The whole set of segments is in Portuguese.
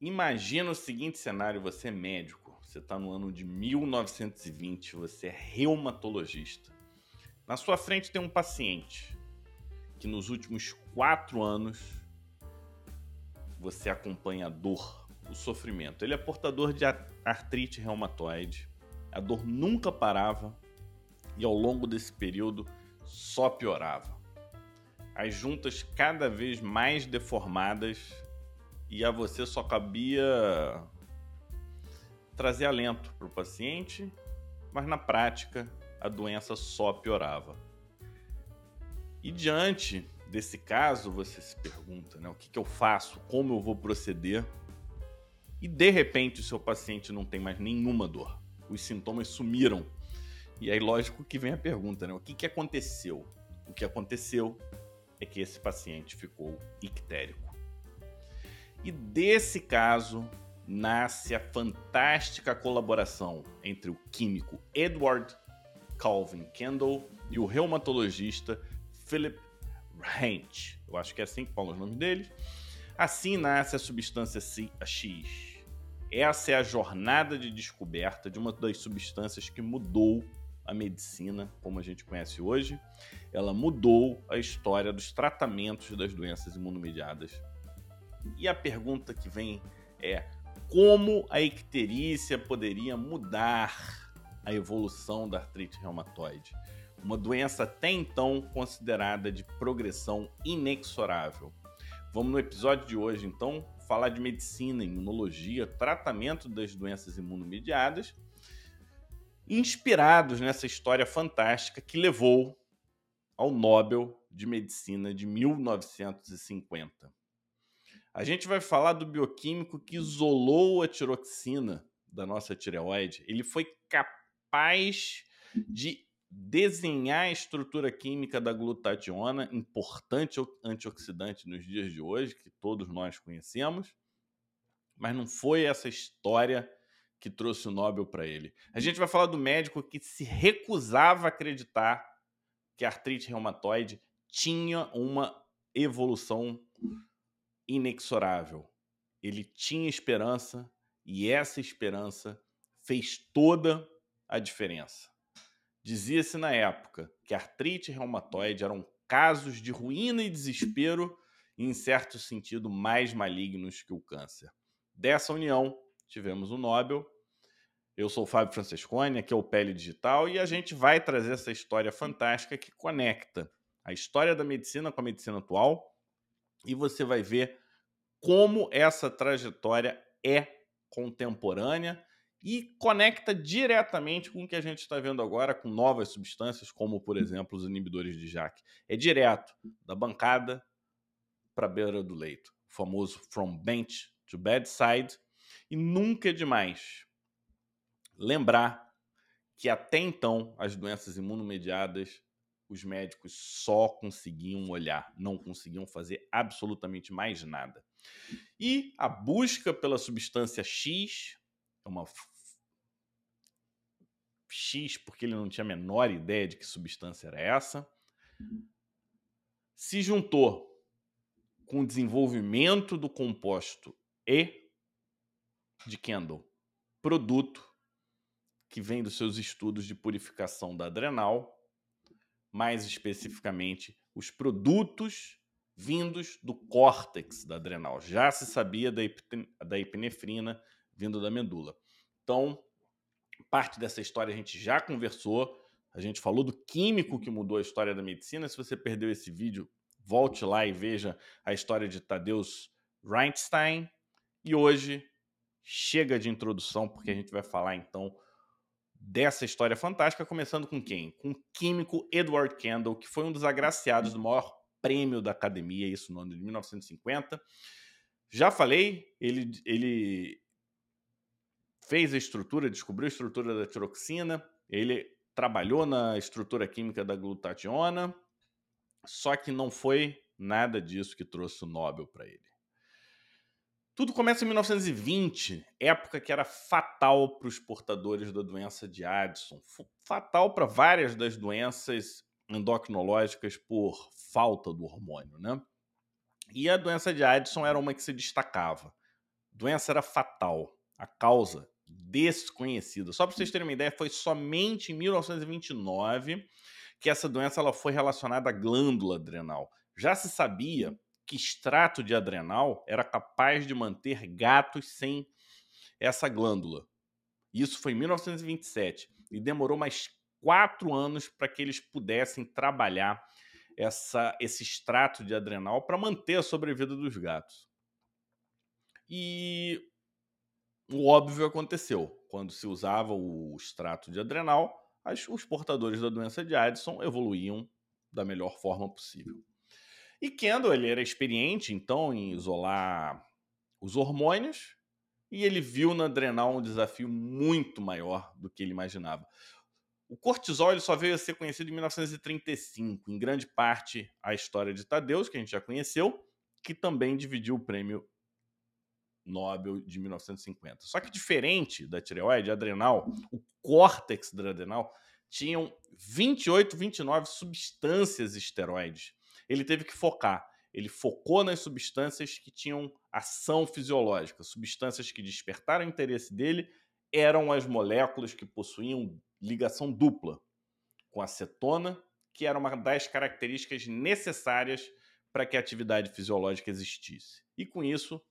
Imagina o seguinte cenário: você é médico, você está no ano de 1920, você é reumatologista. Na sua frente tem um paciente que nos últimos quatro anos você acompanha a dor, o sofrimento. Ele é portador de artrite reumatoide, a dor nunca parava e ao longo desse período só piorava. As juntas cada vez mais deformadas e a você só cabia trazer alento para o paciente, mas na prática a doença só piorava. E diante desse caso, você se pergunta, né, o que, que eu faço, como eu vou proceder? E de repente o seu paciente não tem mais nenhuma dor, os sintomas sumiram. E aí, lógico que vem a pergunta, né? O que, que aconteceu? O que aconteceu é que esse paciente ficou ictérico. E desse caso nasce a fantástica colaboração entre o químico Edward Calvin Kendall e o reumatologista Philip Ranch. Eu acho que é assim que falam os nomes deles. Assim nasce a substância X. Essa é a jornada de descoberta de uma das substâncias que mudou a medicina como a gente conhece hoje. Ela mudou a história dos tratamentos das doenças imunomediadas e a pergunta que vem é: como a icterícia poderia mudar a evolução da artrite reumatoide? Uma doença até então considerada de progressão inexorável. Vamos no episódio de hoje, então, falar de medicina, imunologia, tratamento das doenças imunomediadas, inspirados nessa história fantástica que levou ao Nobel de Medicina de 1950. A gente vai falar do bioquímico que isolou a tiroxina da nossa tireoide. Ele foi capaz de desenhar a estrutura química da glutationa, importante antioxidante nos dias de hoje, que todos nós conhecemos, mas não foi essa história que trouxe o Nobel para ele. A gente vai falar do médico que se recusava a acreditar que a artrite reumatoide tinha uma evolução inexorável. Ele tinha esperança e essa esperança fez toda a diferença. Dizia-se na época que artrite reumatoide eram casos de ruína e desespero e, em certo sentido, mais malignos que o câncer. Dessa união, tivemos o Nobel. Eu sou o Fábio Francesconi, aqui é o Pele Digital, e a gente vai trazer essa história fantástica que conecta a história da medicina com a medicina atual e você vai ver como essa trajetória é contemporânea e conecta diretamente com o que a gente está vendo agora com novas substâncias, como, por exemplo, os inibidores de JAK. É direto da bancada para a beira do leito, o famoso from bench to bedside. E nunca é demais lembrar que até então as doenças imunomediadas os médicos só conseguiam olhar, não conseguiam fazer absolutamente mais nada. E a busca pela substância X, é uma X porque ele não tinha a menor ideia de que substância era essa, se juntou com o desenvolvimento do composto E de Kendall, produto que vem dos seus estudos de purificação da adrenal mais especificamente os produtos vindos do córtex da adrenal. Já se sabia da, da epinefrina vindo da medula. Então, parte dessa história a gente já conversou. A gente falou do químico que mudou a história da medicina. Se você perdeu esse vídeo, volte lá e veja a história de Tadeusz Reinstein. E hoje chega de introdução, porque a gente vai falar então dessa história fantástica, começando com quem? Com o químico Edward Kendall, que foi um dos agraciados do maior prêmio da academia, isso no ano de 1950. Já falei, ele, ele fez a estrutura, descobriu a estrutura da tiroxina, ele trabalhou na estrutura química da glutationa, só que não foi nada disso que trouxe o Nobel para ele. Tudo começa em 1920, época que era fatal para os portadores da doença de Addison, fatal para várias das doenças endocrinológicas por falta do hormônio, né? E a doença de Addison era uma que se destacava. doença era fatal. A causa desconhecida. Só para vocês terem uma ideia, foi somente em 1929 que essa doença ela foi relacionada à glândula adrenal. Já se sabia que extrato de adrenal era capaz de manter gatos sem essa glândula. Isso foi em 1927 e demorou mais quatro anos para que eles pudessem trabalhar essa, esse extrato de adrenal para manter a sobrevida dos gatos. E o óbvio aconteceu. Quando se usava o extrato de adrenal, as, os portadores da doença de Addison evoluíam da melhor forma possível. E Kendall ele era experiente, então, em isolar os hormônios, e ele viu na adrenal um desafio muito maior do que ele imaginava. O cortisol ele só veio a ser conhecido em 1935, em grande parte a história de Tadeus, que a gente já conheceu, que também dividiu o prêmio Nobel de 1950. Só que diferente da tireoide, adrenal, o córtex da adrenal, tinham 28, 29 substâncias esteroides. Ele teve que focar. Ele focou nas substâncias que tinham ação fisiológica, substâncias que despertaram o interesse dele eram as moléculas que possuíam ligação dupla com a acetona, que era uma das características necessárias para que a atividade fisiológica existisse. E com isso,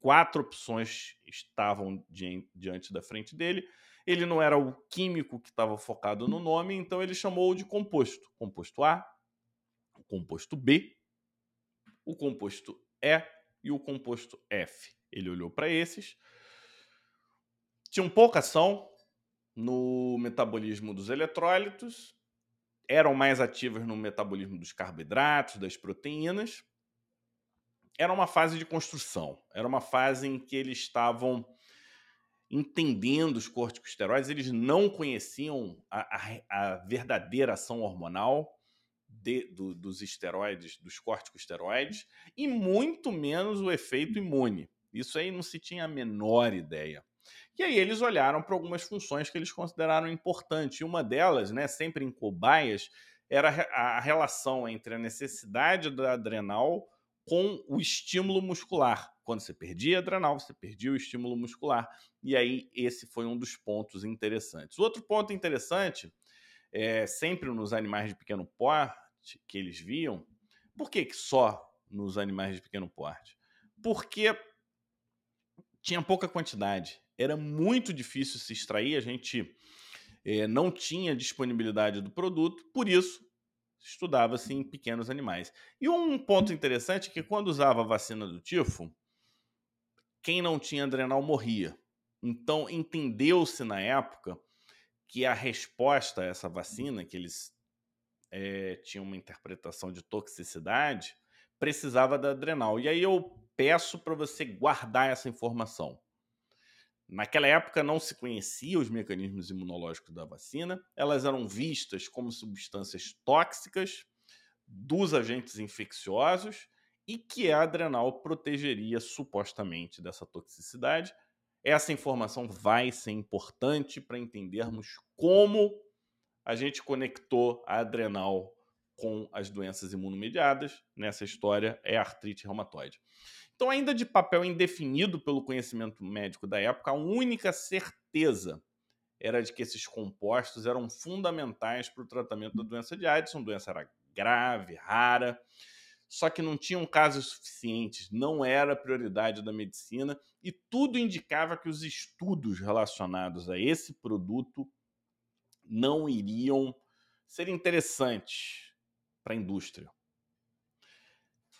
quatro opções estavam diante da frente dele. Ele não era o químico que estava focado no nome, então ele chamou de composto. Composto A, composto B, o composto E e o composto F. Ele olhou para esses. Tinham pouca ação no metabolismo dos eletrólitos, eram mais ativas no metabolismo dos carboidratos, das proteínas, era uma fase de construção, era uma fase em que eles estavam entendendo os corticosteroides, eles não conheciam a, a, a verdadeira ação hormonal de, do, dos esteroides, dos corticosteroides, e muito menos o efeito imune. Isso aí não se tinha a menor ideia. E aí eles olharam para algumas funções que eles consideraram importantes. E uma delas, né, sempre em cobaias, era a relação entre a necessidade da adrenal com o estímulo muscular. Quando você perdia adrenal, você perdia o estímulo muscular. E aí, esse foi um dos pontos interessantes. Outro ponto interessante, é, sempre nos animais de pequeno porte que eles viam, por que, que só nos animais de pequeno porte? Porque tinha pouca quantidade. Era muito difícil se extrair, a gente é, não tinha disponibilidade do produto, por isso estudava-se em pequenos animais. E um ponto interessante é que quando usava a vacina do tifo, quem não tinha adrenal morria. Então entendeu-se na época que a resposta a essa vacina, que eles é, tinham uma interpretação de toxicidade, precisava da adrenal. E aí eu peço para você guardar essa informação. Naquela época não se conhecia os mecanismos imunológicos da vacina, elas eram vistas como substâncias tóxicas dos agentes infecciosos e que a adrenal protegeria supostamente dessa toxicidade. Essa informação vai ser importante para entendermos como a gente conectou a adrenal com as doenças imunomediadas. Nessa história é artrite reumatoide. Então, ainda de papel indefinido pelo conhecimento médico da época, a única certeza era de que esses compostos eram fundamentais para o tratamento da doença de Addison. A doença era grave, rara, só que não tinham casos suficientes, não era prioridade da medicina e tudo indicava que os estudos relacionados a esse produto não iriam ser interessantes para a indústria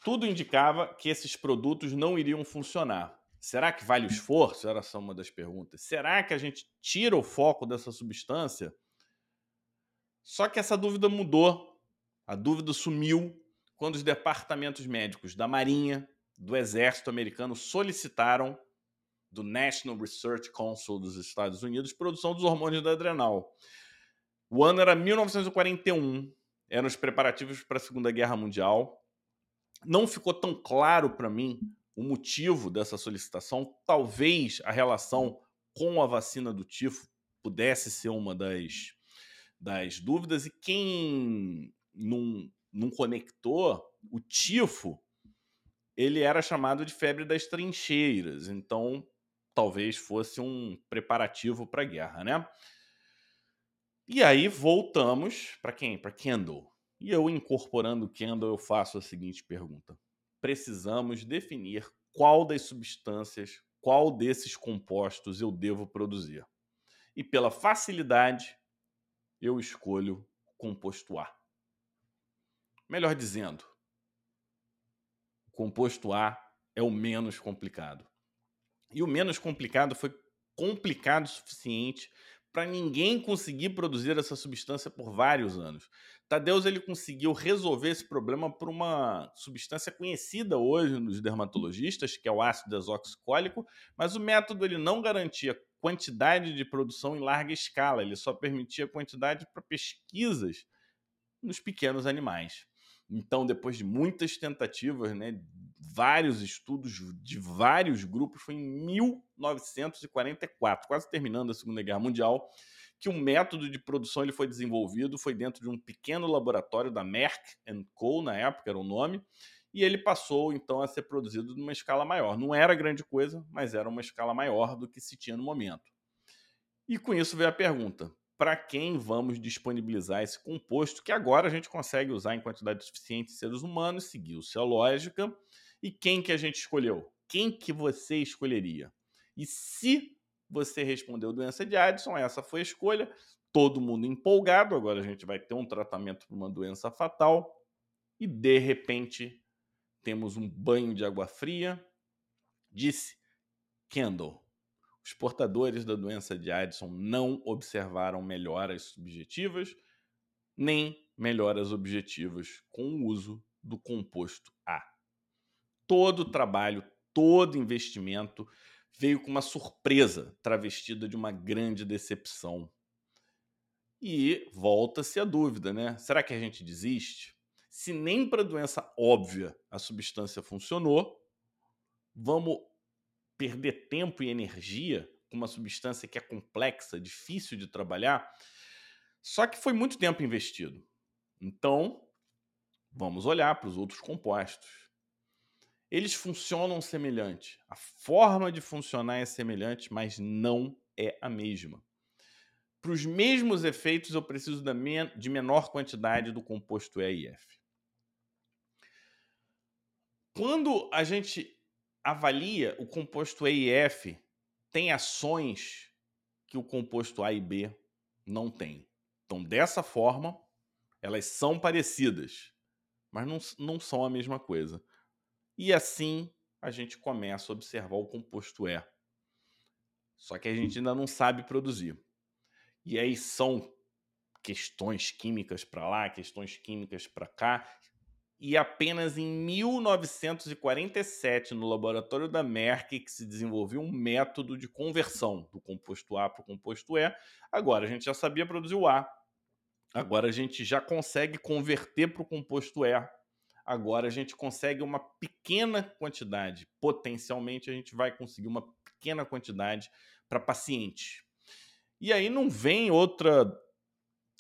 tudo indicava que esses produtos não iriam funcionar. Será que vale o esforço? Era só uma das perguntas. Será que a gente tira o foco dessa substância? Só que essa dúvida mudou. A dúvida sumiu quando os departamentos médicos da Marinha, do Exército Americano solicitaram do National Research Council dos Estados Unidos produção dos hormônios da adrenal. O ano era 1941, eram os preparativos para a Segunda Guerra Mundial não ficou tão claro para mim o motivo dessa solicitação. Talvez a relação com a vacina do tifo pudesse ser uma das, das dúvidas, e quem não, não conectou, o tifo ele era chamado de febre das trincheiras, então talvez fosse um preparativo para a guerra, né? E aí voltamos para quem? Para Kendall. E eu incorporando Kendall, eu faço a seguinte pergunta: precisamos definir qual das substâncias, qual desses compostos eu devo produzir. E pela facilidade, eu escolho o composto A. Melhor dizendo, o composto A é o menos complicado. E o menos complicado foi complicado o suficiente para ninguém conseguir produzir essa substância por vários anos. Tadeus ele conseguiu resolver esse problema por uma substância conhecida hoje nos dermatologistas, que é o ácido desoxicólico, mas o método ele não garantia quantidade de produção em larga escala, ele só permitia quantidade para pesquisas nos pequenos animais. Então, depois de muitas tentativas, né, vários estudos de vários grupos, foi em 1944, quase terminando a Segunda Guerra Mundial, que um método de produção ele foi desenvolvido, foi dentro de um pequeno laboratório da Merck Co, na época era o nome, e ele passou então a ser produzido numa escala maior. Não era grande coisa, mas era uma escala maior do que se tinha no momento. E com isso veio a pergunta: para quem vamos disponibilizar esse composto que agora a gente consegue usar em quantidade suficiente em seres humanos, seguiu-se a lógica. E quem que a gente escolheu? Quem que você escolheria? E se você respondeu doença de Addison, essa foi a escolha. Todo mundo empolgado, agora a gente vai ter um tratamento para uma doença fatal. E de repente temos um banho de água fria. Disse Kendall, os portadores da doença de Addison não observaram melhoras subjetivas nem melhoras objetivas com o uso do composto A. Todo trabalho, todo investimento veio com uma surpresa travestida de uma grande decepção. E volta-se a dúvida, né? Será que a gente desiste? Se nem para doença óbvia a substância funcionou, vamos perder tempo e energia com uma substância que é complexa, difícil de trabalhar. Só que foi muito tempo investido. Então, vamos olhar para os outros compostos. Eles funcionam semelhante. A forma de funcionar é semelhante, mas não é a mesma. Para os mesmos efeitos, eu preciso de menor quantidade do composto EIF. Quando a gente avalia o composto E e F tem ações que o composto A e B não tem. Então, dessa forma, elas são parecidas, mas não, não são a mesma coisa. E assim a gente começa a observar o composto E. Só que a gente ainda não sabe produzir. E aí são questões químicas para lá, questões químicas para cá, e apenas em 1947, no laboratório da Merck, que se desenvolveu um método de conversão do composto A para o composto E. Agora a gente já sabia produzir o A, agora a gente já consegue converter para o composto E. Agora a gente consegue uma pequena quantidade, potencialmente a gente vai conseguir uma pequena quantidade para paciente. E aí não vem outra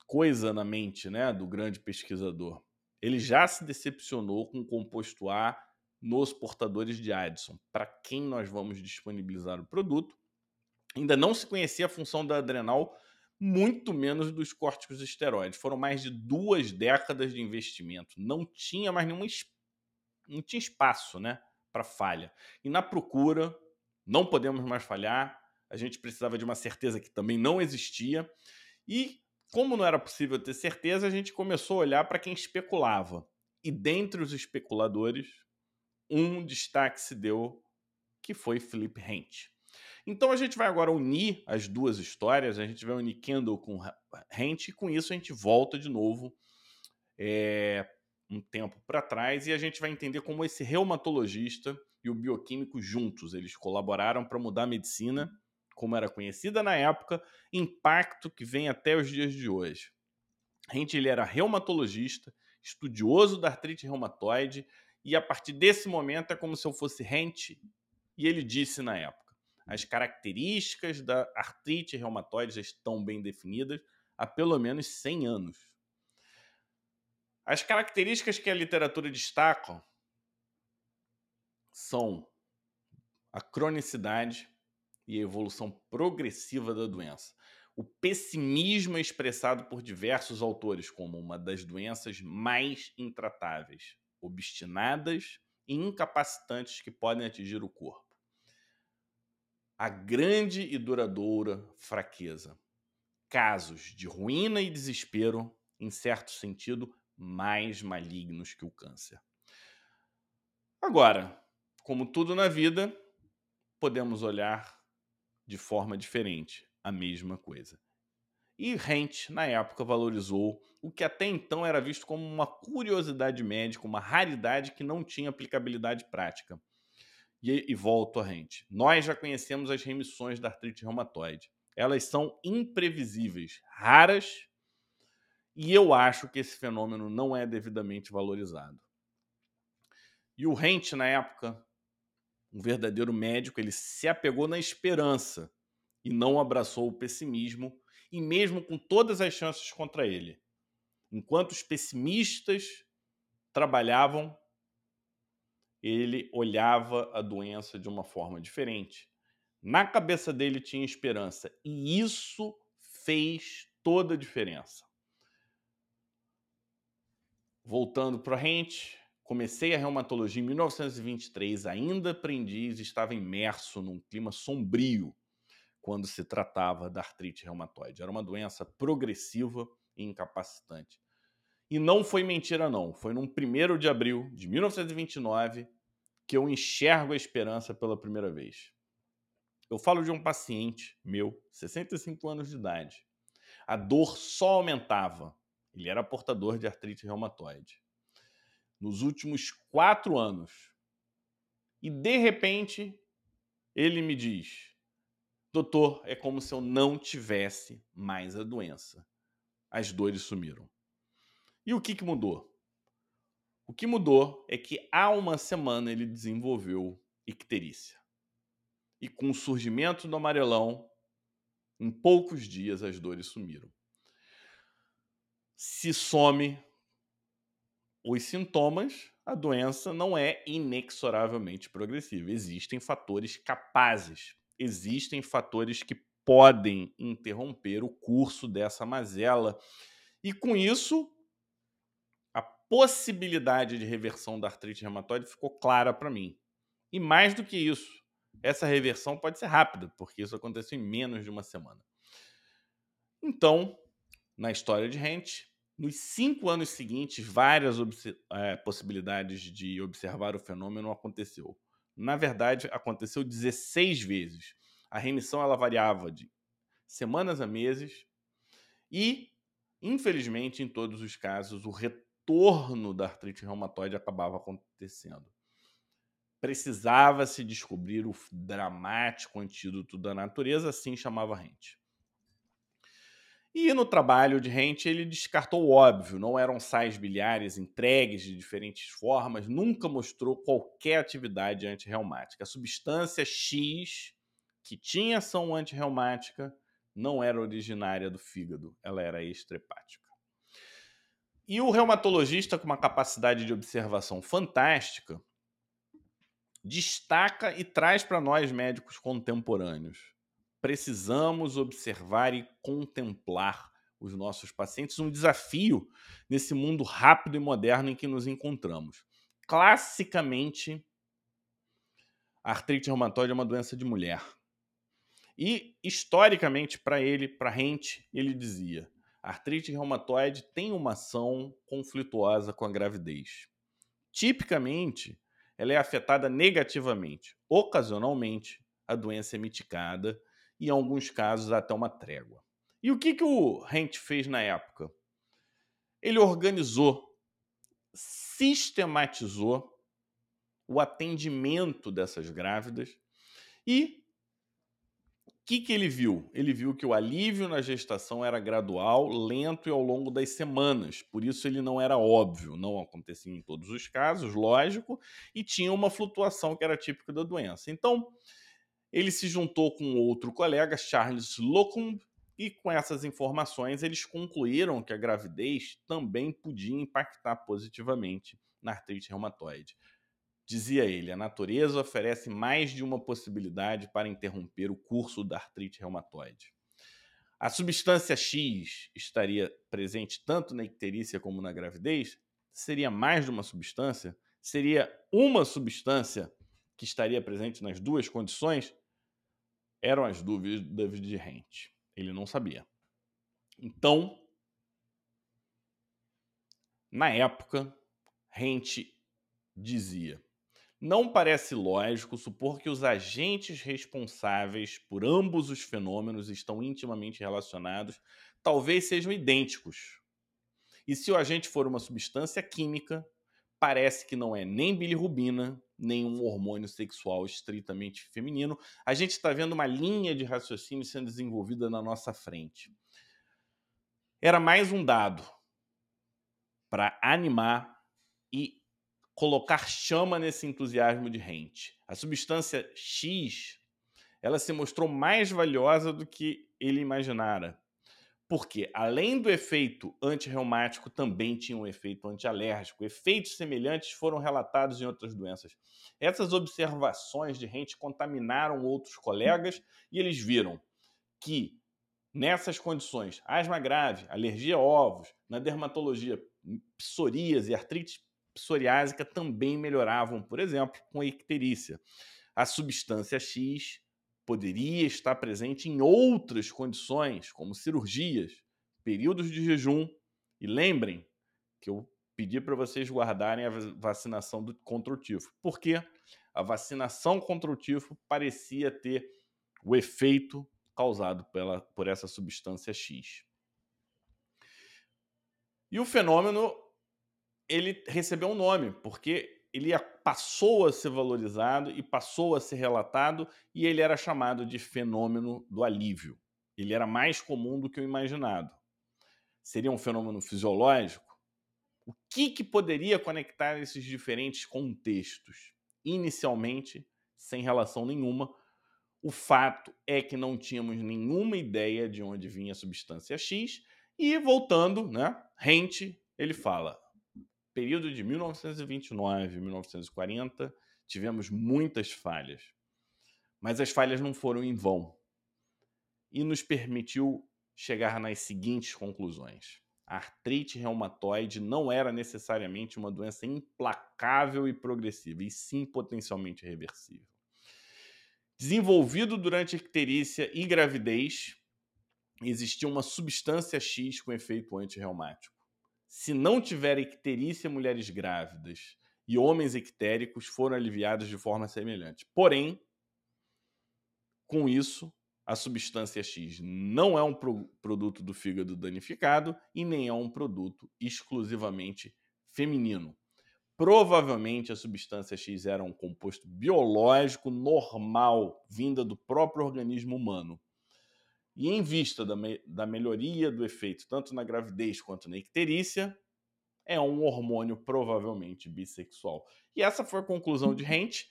coisa na mente, né, do grande pesquisador ele já se decepcionou com o composto A nos portadores de Addison, para quem nós vamos disponibilizar o produto. Ainda não se conhecia a função da adrenal, muito menos dos córticos esteroides. Foram mais de duas décadas de investimento. Não tinha mais nenhuma não tinha espaço, né, para falha. E na procura, não podemos mais falhar. A gente precisava de uma certeza que também não existia. E como não era possível ter certeza, a gente começou a olhar para quem especulava. E dentre os especuladores, um destaque se deu, que foi Philip Hent. Então a gente vai agora unir as duas histórias, a gente vai unir Kendall com Hent, e com isso a gente volta de novo é, um tempo para trás e a gente vai entender como esse reumatologista e o bioquímico juntos, eles colaboraram para mudar a medicina como era conhecida na época, impacto que vem até os dias de hoje. Rente ele era reumatologista, estudioso da artrite reumatoide, e a partir desse momento é como se eu fosse Rente, e ele disse na época: as características da artrite reumatoide já estão bem definidas há pelo menos 100 anos. As características que a literatura destaca são a cronicidade e a evolução progressiva da doença. O pessimismo é expressado por diversos autores como uma das doenças mais intratáveis, obstinadas e incapacitantes que podem atingir o corpo. A grande e duradoura fraqueza. Casos de ruína e desespero, em certo sentido, mais malignos que o câncer. Agora, como tudo na vida, podemos olhar de forma diferente a mesma coisa. E Rent, na época, valorizou o que até então era visto como uma curiosidade médica, uma raridade que não tinha aplicabilidade prática. E, e volto a Rent. Nós já conhecemos as remissões da artrite reumatoide. Elas são imprevisíveis, raras, e eu acho que esse fenômeno não é devidamente valorizado. E o Rent, na época, um verdadeiro médico, ele se apegou na esperança e não abraçou o pessimismo, e mesmo com todas as chances contra ele. Enquanto os pessimistas trabalhavam, ele olhava a doença de uma forma diferente. Na cabeça dele tinha esperança, e isso fez toda a diferença. Voltando para a gente, comecei a reumatologia em 1923, ainda aprendiz, estava imerso num clima sombrio quando se tratava da artrite reumatoide. Era uma doença progressiva e incapacitante. E não foi mentira, não. Foi num 1 de abril de 1929 que eu enxergo a esperança pela primeira vez. Eu falo de um paciente meu, 65 anos de idade. A dor só aumentava. Ele era portador de artrite reumatoide. Nos últimos quatro anos. E de repente, ele me diz: Doutor, é como se eu não tivesse mais a doença. As dores sumiram. E o que, que mudou? O que mudou é que há uma semana ele desenvolveu icterícia. E com o surgimento do amarelão, em poucos dias as dores sumiram. Se some os sintomas, a doença não é inexoravelmente progressiva. Existem fatores capazes existem fatores que podem interromper o curso dessa mazela. E com isso, possibilidade de reversão da artrite reumatoide ficou clara para mim. E mais do que isso, essa reversão pode ser rápida, porque isso aconteceu em menos de uma semana. Então, na história de Rent, nos cinco anos seguintes, várias é, possibilidades de observar o fenômeno aconteceu. Na verdade, aconteceu 16 vezes. A remissão ela variava de semanas a meses e, infelizmente, em todos os casos, o retorno da artrite reumatoide acabava acontecendo. Precisava-se descobrir o dramático antídoto da natureza, assim chamava Rente. E no trabalho de Rente, ele descartou o óbvio, não eram sais biliares entregues de diferentes formas, nunca mostrou qualquer atividade antirreumática. A substância X, que tinha ação antirreumática, não era originária do fígado, ela era extrahepática. E o reumatologista, com uma capacidade de observação fantástica, destaca e traz para nós médicos contemporâneos precisamos observar e contemplar os nossos pacientes, um desafio nesse mundo rápido e moderno em que nos encontramos. Classicamente, a artrite reumatoide é uma doença de mulher. E, historicamente, para ele, para Rente, ele dizia: artrite reumatoide tem uma ação conflituosa com a gravidez. Tipicamente, ela é afetada negativamente. Ocasionalmente, a doença é mitigada e, em alguns casos, até uma trégua. E o que, que o Rent fez na época? Ele organizou, sistematizou o atendimento dessas grávidas e que, que ele viu? Ele viu que o alívio na gestação era gradual, lento e ao longo das semanas. Por isso ele não era óbvio, não acontecia em todos os casos, lógico, e tinha uma flutuação que era típica da doença. Então, ele se juntou com outro colega, Charles Locum, e com essas informações eles concluíram que a gravidez também podia impactar positivamente na artrite reumatoide. Dizia ele, a natureza oferece mais de uma possibilidade para interromper o curso da artrite reumatoide. A substância X estaria presente tanto na icterícia como na gravidez? Seria mais de uma substância? Seria uma substância que estaria presente nas duas condições? Eram as dúvidas de Rent. Ele não sabia. Então, na época, Rent dizia: não parece lógico supor que os agentes responsáveis por ambos os fenômenos estão intimamente relacionados, talvez sejam idênticos. E se o agente for uma substância química, parece que não é nem bilirrubina, nem um hormônio sexual estritamente feminino. A gente está vendo uma linha de raciocínio sendo desenvolvida na nossa frente. Era mais um dado para animar colocar chama nesse entusiasmo de Rente. A substância X, ela se mostrou mais valiosa do que ele imaginara. Porque, além do efeito antirreumático, também tinha um efeito antialérgico. Efeitos semelhantes foram relatados em outras doenças. Essas observações de Rente contaminaram outros colegas e eles viram que, nessas condições, asma grave, alergia a ovos, na dermatologia, psoríase e artrite psoriásica também melhoravam, por exemplo, com icterícia. A substância X poderia estar presente em outras condições, como cirurgias, períodos de jejum. E lembrem que eu pedi para vocês guardarem a vacinação do, contra o tifo. Porque a vacinação contra o tifo parecia ter o efeito causado pela, por essa substância X. E o fenômeno ele recebeu um nome, porque ele passou a ser valorizado e passou a ser relatado, e ele era chamado de fenômeno do alívio. Ele era mais comum do que o imaginado. Seria um fenômeno fisiológico? O que, que poderia conectar esses diferentes contextos? Inicialmente, sem relação nenhuma, o fato é que não tínhamos nenhuma ideia de onde vinha a substância X, e voltando, né, Rente, ele fala: período de 1929 1940, tivemos muitas falhas. Mas as falhas não foram em vão e nos permitiu chegar nas seguintes conclusões. A artrite reumatoide não era necessariamente uma doença implacável e progressiva, e sim potencialmente reversível. Desenvolvido durante icterícia e gravidez, existia uma substância X com efeito antirreumático se não tiver icterícia mulheres grávidas e homens ictéricos foram aliviados de forma semelhante. Porém, com isso, a substância X não é um pro produto do fígado danificado e nem é um produto exclusivamente feminino. Provavelmente a substância X era um composto biológico normal, vinda do próprio organismo humano. E em vista da, me da melhoria do efeito tanto na gravidez quanto na icterícia, é um hormônio provavelmente bissexual. E essa foi a conclusão de Hent,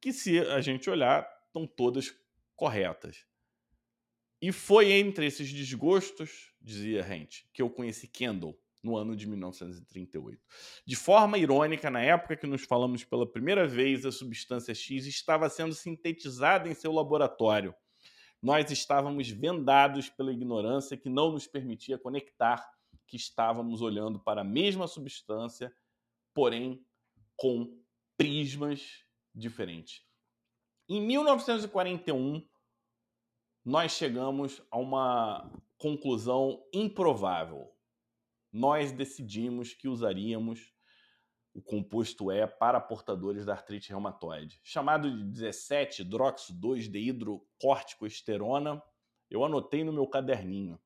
que se a gente olhar, estão todas corretas. E foi entre esses desgostos, dizia Hent, que eu conheci Kendall no ano de 1938. De forma irônica, na época que nos falamos pela primeira vez, a substância X estava sendo sintetizada em seu laboratório nós estávamos vendados pela ignorância que não nos permitia conectar que estávamos olhando para a mesma substância, porém com prismas diferentes. Em 1941, nós chegamos a uma conclusão improvável. Nós decidimos que usaríamos o composto E para portadores da artrite reumatoide. Chamado de 17 hidroxo-2-deidrocórticoesterona, eu anotei no meu caderninho.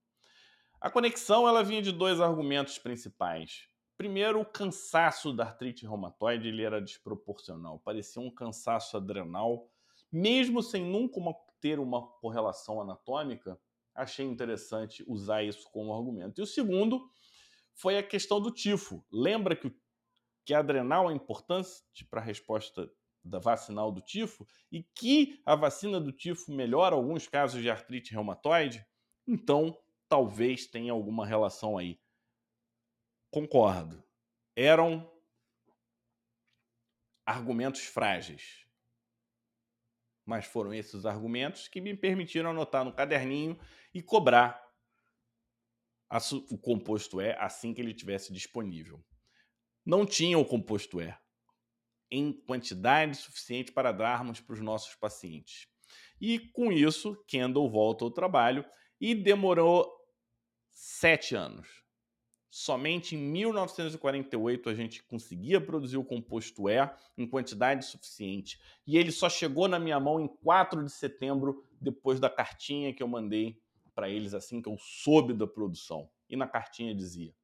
A conexão ela vinha de dois argumentos principais. Primeiro, o cansaço da artrite reumatoide ele era desproporcional, parecia um cansaço adrenal, mesmo sem nunca uma, ter uma correlação anatômica. Achei interessante usar isso como argumento. E o segundo foi a questão do tifo. Lembra que o que adrenal é importante para a resposta da vacinal do tifo e que a vacina do tifo melhora alguns casos de artrite reumatoide, então talvez tenha alguma relação aí. Concordo. Eram argumentos frágeis. Mas foram esses os argumentos que me permitiram anotar no caderninho e cobrar o composto E assim que ele tivesse disponível. Não tinha o composto E em quantidade suficiente para darmos para os nossos pacientes. E com isso, Kendall volta ao trabalho e demorou sete anos Somente em 1948 a gente conseguia produzir o composto E em quantidade suficiente. E ele só chegou na minha mão em 4 de setembro, depois da cartinha que eu mandei para eles assim que eu soube da produção. E na cartinha dizia: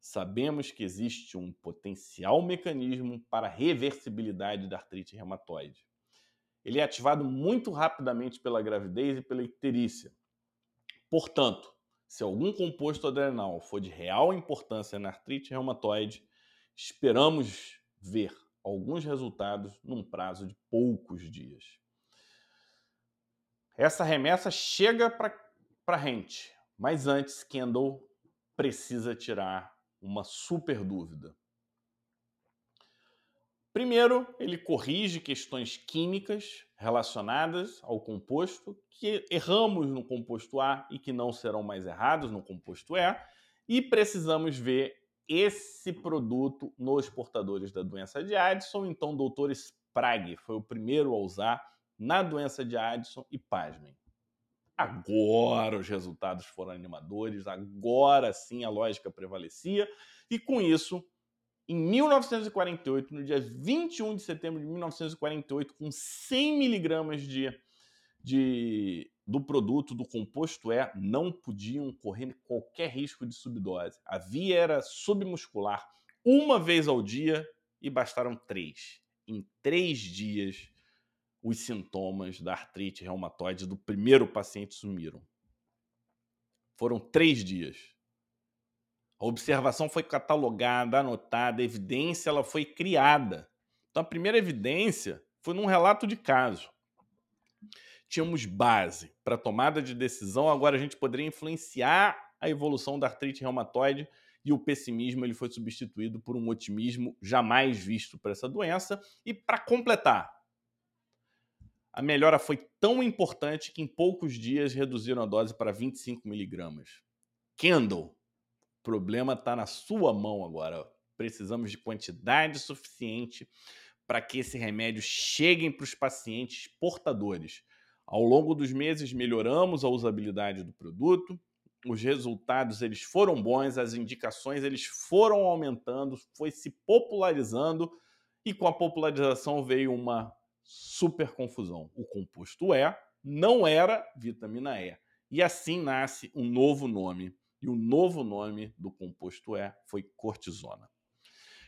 Sabemos que existe um potencial mecanismo para reversibilidade da artrite reumatoide. Ele é ativado muito rapidamente pela gravidez e pela icterícia. Portanto, se algum composto adrenal for de real importância na artrite reumatoide, esperamos ver alguns resultados num prazo de poucos dias. Essa remessa chega para a gente, mas antes Kendall precisa tirar uma super dúvida. Primeiro, ele corrige questões químicas relacionadas ao composto que erramos no composto A e que não serão mais errados no composto E, e precisamos ver esse produto nos portadores da doença de Addison. Então, o Dr. Sprague foi o primeiro a usar na doença de Addison e pasmem. Agora os resultados foram animadores, agora sim a lógica prevalecia, e com isso em 1948, no dia 21 de setembro de 1948, com 100 miligramas de, de, do produto, do composto E, não podiam correr qualquer risco de subdose. A via era submuscular uma vez ao dia e bastaram três. Em três dias, os sintomas da artrite reumatoide do primeiro paciente sumiram. Foram três dias. A observação foi catalogada, anotada, a evidência ela foi criada. Então, a primeira evidência foi num relato de caso. Tínhamos base para tomada de decisão, agora a gente poderia influenciar a evolução da artrite reumatoide e o pessimismo ele foi substituído por um otimismo jamais visto para essa doença. E para completar, a melhora foi tão importante que em poucos dias reduziram a dose para 25 miligramas. Kendall, o problema está na sua mão agora. Precisamos de quantidade suficiente para que esse remédio chegue para os pacientes portadores. Ao longo dos meses melhoramos a usabilidade do produto, os resultados eles foram bons, as indicações eles foram aumentando, foi se popularizando e com a popularização veio uma super confusão. O composto E não era vitamina E. E assim nasce um novo nome e o novo nome do composto E foi cortisona.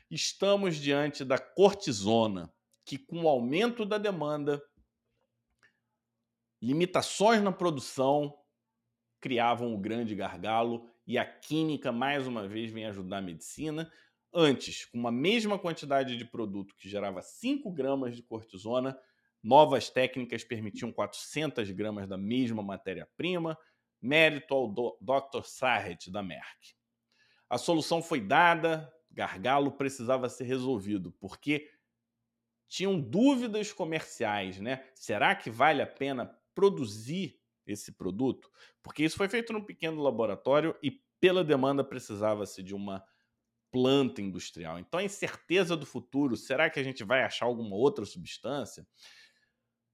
Estamos diante da cortisona, que com o aumento da demanda, limitações na produção criavam o grande gargalo e a química mais uma vez vem ajudar a medicina. Antes, com uma mesma quantidade de produto que gerava 5 gramas de cortisona, novas técnicas permitiam 400 gramas da mesma matéria-prima, mérito ao Dr. Sarret da Merck. A solução foi dada, gargalo precisava ser resolvido, porque tinham dúvidas comerciais, né? Será que vale a pena produzir esse produto? Porque isso foi feito num pequeno laboratório e pela demanda precisava-se de uma planta industrial. Então a incerteza do futuro, será que a gente vai achar alguma outra substância?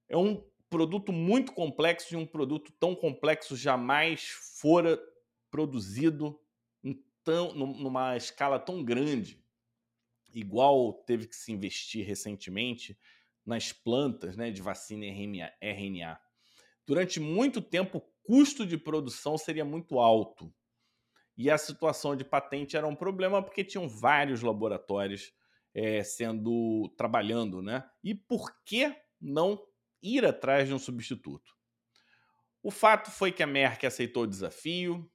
É um produto muito complexo e um produto tão complexo jamais fora produzido em tão, numa escala tão grande, igual teve que se investir recentemente nas plantas né, de vacina RNA. Durante muito tempo, o custo de produção seria muito alto. E a situação de patente era um problema porque tinham vários laboratórios é, sendo trabalhando, né? E por que não ir atrás de um substituto. O fato foi que a Merck aceitou o desafio,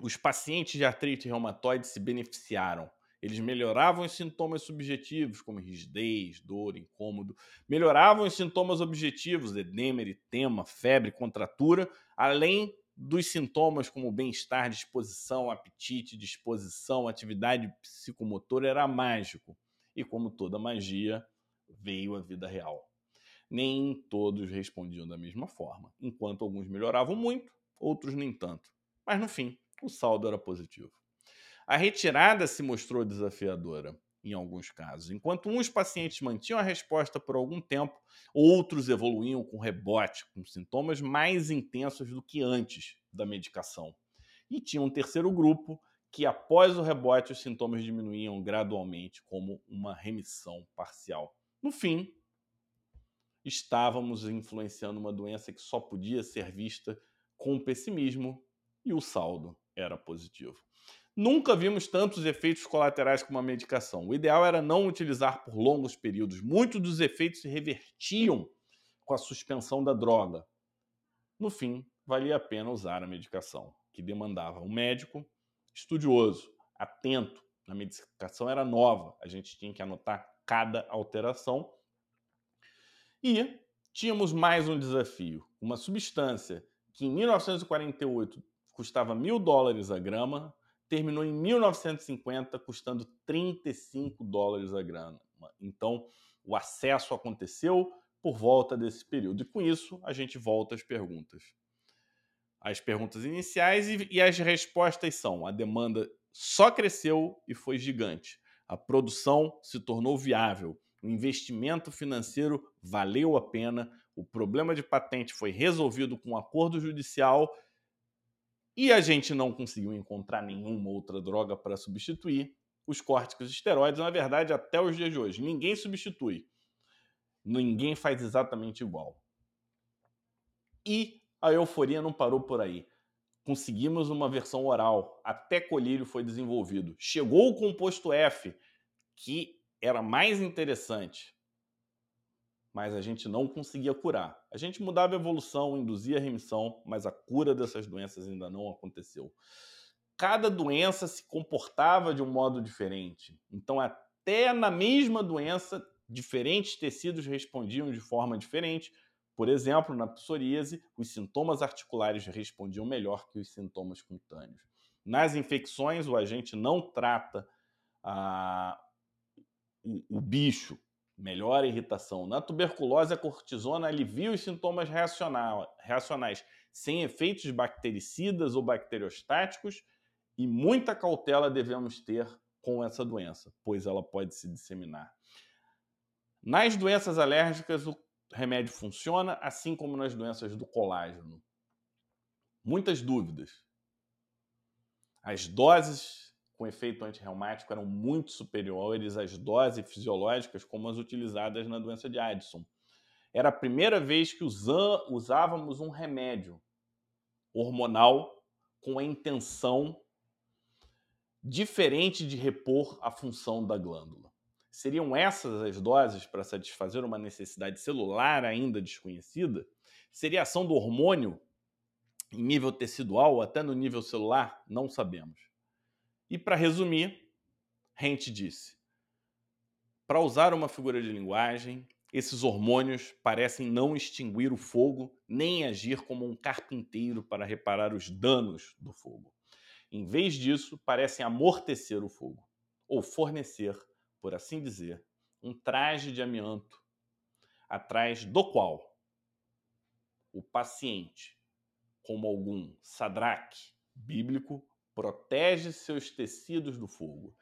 os pacientes de artrite reumatoide se beneficiaram. Eles melhoravam os sintomas subjetivos, como rigidez, dor, incômodo, melhoravam os sintomas objetivos, edema, eritema, febre, contratura, além dos sintomas como bem-estar, disposição, apetite, disposição, atividade psicomotora, era mágico. E como toda magia, veio a vida real. Nem todos respondiam da mesma forma. Enquanto alguns melhoravam muito, outros nem tanto. Mas no fim, o saldo era positivo. A retirada se mostrou desafiadora em alguns casos. Enquanto uns pacientes mantinham a resposta por algum tempo, outros evoluíam com rebote, com sintomas mais intensos do que antes da medicação. E tinha um terceiro grupo que, após o rebote, os sintomas diminuíam gradualmente, como uma remissão parcial. No fim, estávamos influenciando uma doença que só podia ser vista com pessimismo e o saldo era positivo. Nunca vimos tantos efeitos colaterais com uma medicação. O ideal era não utilizar por longos períodos. Muitos dos efeitos se revertiam com a suspensão da droga. No fim, valia a pena usar a medicação, que demandava um médico estudioso, atento. A medicação era nova, a gente tinha que anotar cada alteração. E tínhamos mais um desafio: uma substância que em 1948 custava mil dólares a grama, terminou em 1950 custando 35 dólares a grama. Então, o acesso aconteceu por volta desse período. E com isso, a gente volta às perguntas. As perguntas iniciais e, e as respostas são: a demanda só cresceu e foi gigante. A produção se tornou viável. O investimento financeiro valeu a pena. O problema de patente foi resolvido com um acordo judicial e a gente não conseguiu encontrar nenhuma outra droga para substituir os córticos esteroides, na verdade, até os dias de hoje. Ninguém substitui. Ninguém faz exatamente igual. E a euforia não parou por aí. Conseguimos uma versão oral, até colírio foi desenvolvido. Chegou o composto F, que era mais interessante mas a gente não conseguia curar. A gente mudava a evolução, induzia a remissão, mas a cura dessas doenças ainda não aconteceu. Cada doença se comportava de um modo diferente. Então, até na mesma doença, diferentes tecidos respondiam de forma diferente. Por exemplo, na psoríase, os sintomas articulares respondiam melhor que os sintomas cutâneos. Nas infecções, o agente não trata a, o, o bicho melhora a irritação. Na tuberculose, a cortisona alivia os sintomas reacionais, sem efeitos bactericidas ou bacteriostáticos, e muita cautela devemos ter com essa doença, pois ela pode se disseminar. Nas doenças alérgicas, o remédio funciona, assim como nas doenças do colágeno. Muitas dúvidas. As doses com efeito antirreumático eram muito superiores às doses fisiológicas como as utilizadas na doença de Addison. Era a primeira vez que usávamos um remédio hormonal com a intenção diferente de repor a função da glândula. Seriam essas as doses para satisfazer uma necessidade celular ainda desconhecida? Seria a ação do hormônio em nível tecidual, até no nível celular? Não sabemos. E para resumir, Rente disse: para usar uma figura de linguagem, esses hormônios parecem não extinguir o fogo nem agir como um carpinteiro para reparar os danos do fogo. Em vez disso, parecem amortecer o fogo ou fornecer, por assim dizer, um traje de amianto atrás do qual o paciente, como algum sadraque bíblico, protege seus tecidos do fogo.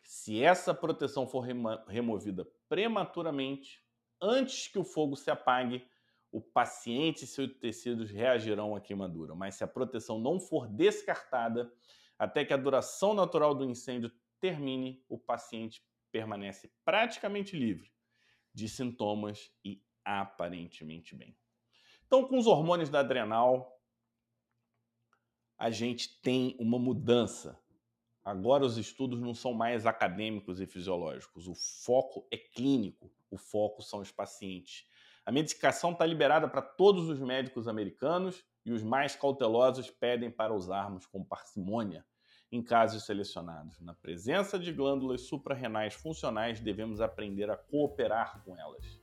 Se essa proteção for removida prematuramente, antes que o fogo se apague, o paciente e seus tecidos reagirão à queimadura. Mas se a proteção não for descartada, até que a duração natural do incêndio termine, o paciente permanece praticamente livre de sintomas e aparentemente bem. Então, com os hormônios da adrenal, a gente tem uma mudança. Agora os estudos não são mais acadêmicos e fisiológicos, o foco é clínico, o foco são os pacientes. A medicação está liberada para todos os médicos americanos e os mais cautelosos pedem para usarmos com parcimônia em casos selecionados. Na presença de glândulas suprarrenais funcionais, devemos aprender a cooperar com elas,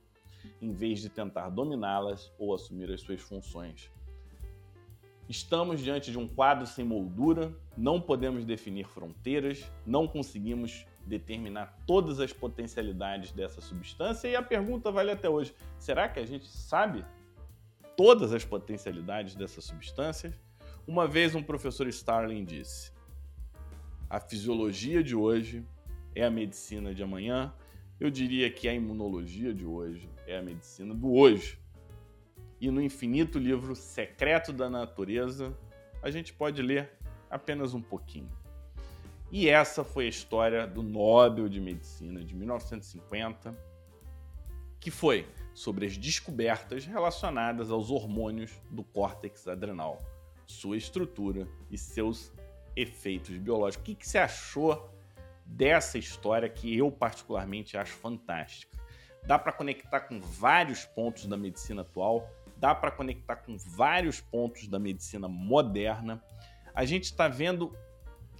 em vez de tentar dominá-las ou assumir as suas funções Estamos diante de um quadro sem moldura, não podemos definir fronteiras, não conseguimos determinar todas as potencialidades dessa substância e a pergunta vale até hoje: será que a gente sabe todas as potencialidades dessas substâncias? Uma vez um professor Starling disse: a fisiologia de hoje é a medicina de amanhã. Eu diria que a imunologia de hoje é a medicina do hoje. E no infinito livro Secreto da Natureza, a gente pode ler apenas um pouquinho. E essa foi a história do Nobel de Medicina de 1950, que foi sobre as descobertas relacionadas aos hormônios do córtex adrenal sua estrutura e seus efeitos biológicos. O que, você achou dessa história que eu particularmente acho fantástica? Dá para conectar com vários pontos da medicina atual, dá para conectar com vários pontos da medicina moderna. A gente está vendo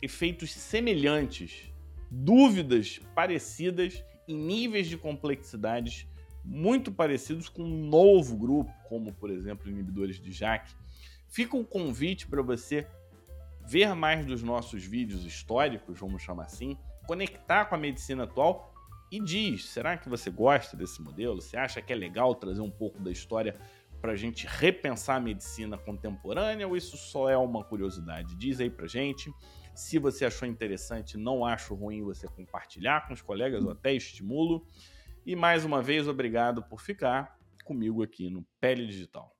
efeitos semelhantes, dúvidas parecidas e níveis de complexidades muito parecidos com um novo grupo, como por exemplo inibidores de JAK, Fica um convite para você ver mais dos nossos vídeos históricos, vamos chamar assim, conectar com a medicina atual e diz: será que você gosta desse modelo? Você acha que é legal trazer um pouco da história para a gente repensar a medicina contemporânea ou isso só é uma curiosidade? Diz aí para gente. Se você achou interessante, não acho ruim você compartilhar com os colegas, eu até estimulo. E mais uma vez, obrigado por ficar comigo aqui no Pele Digital.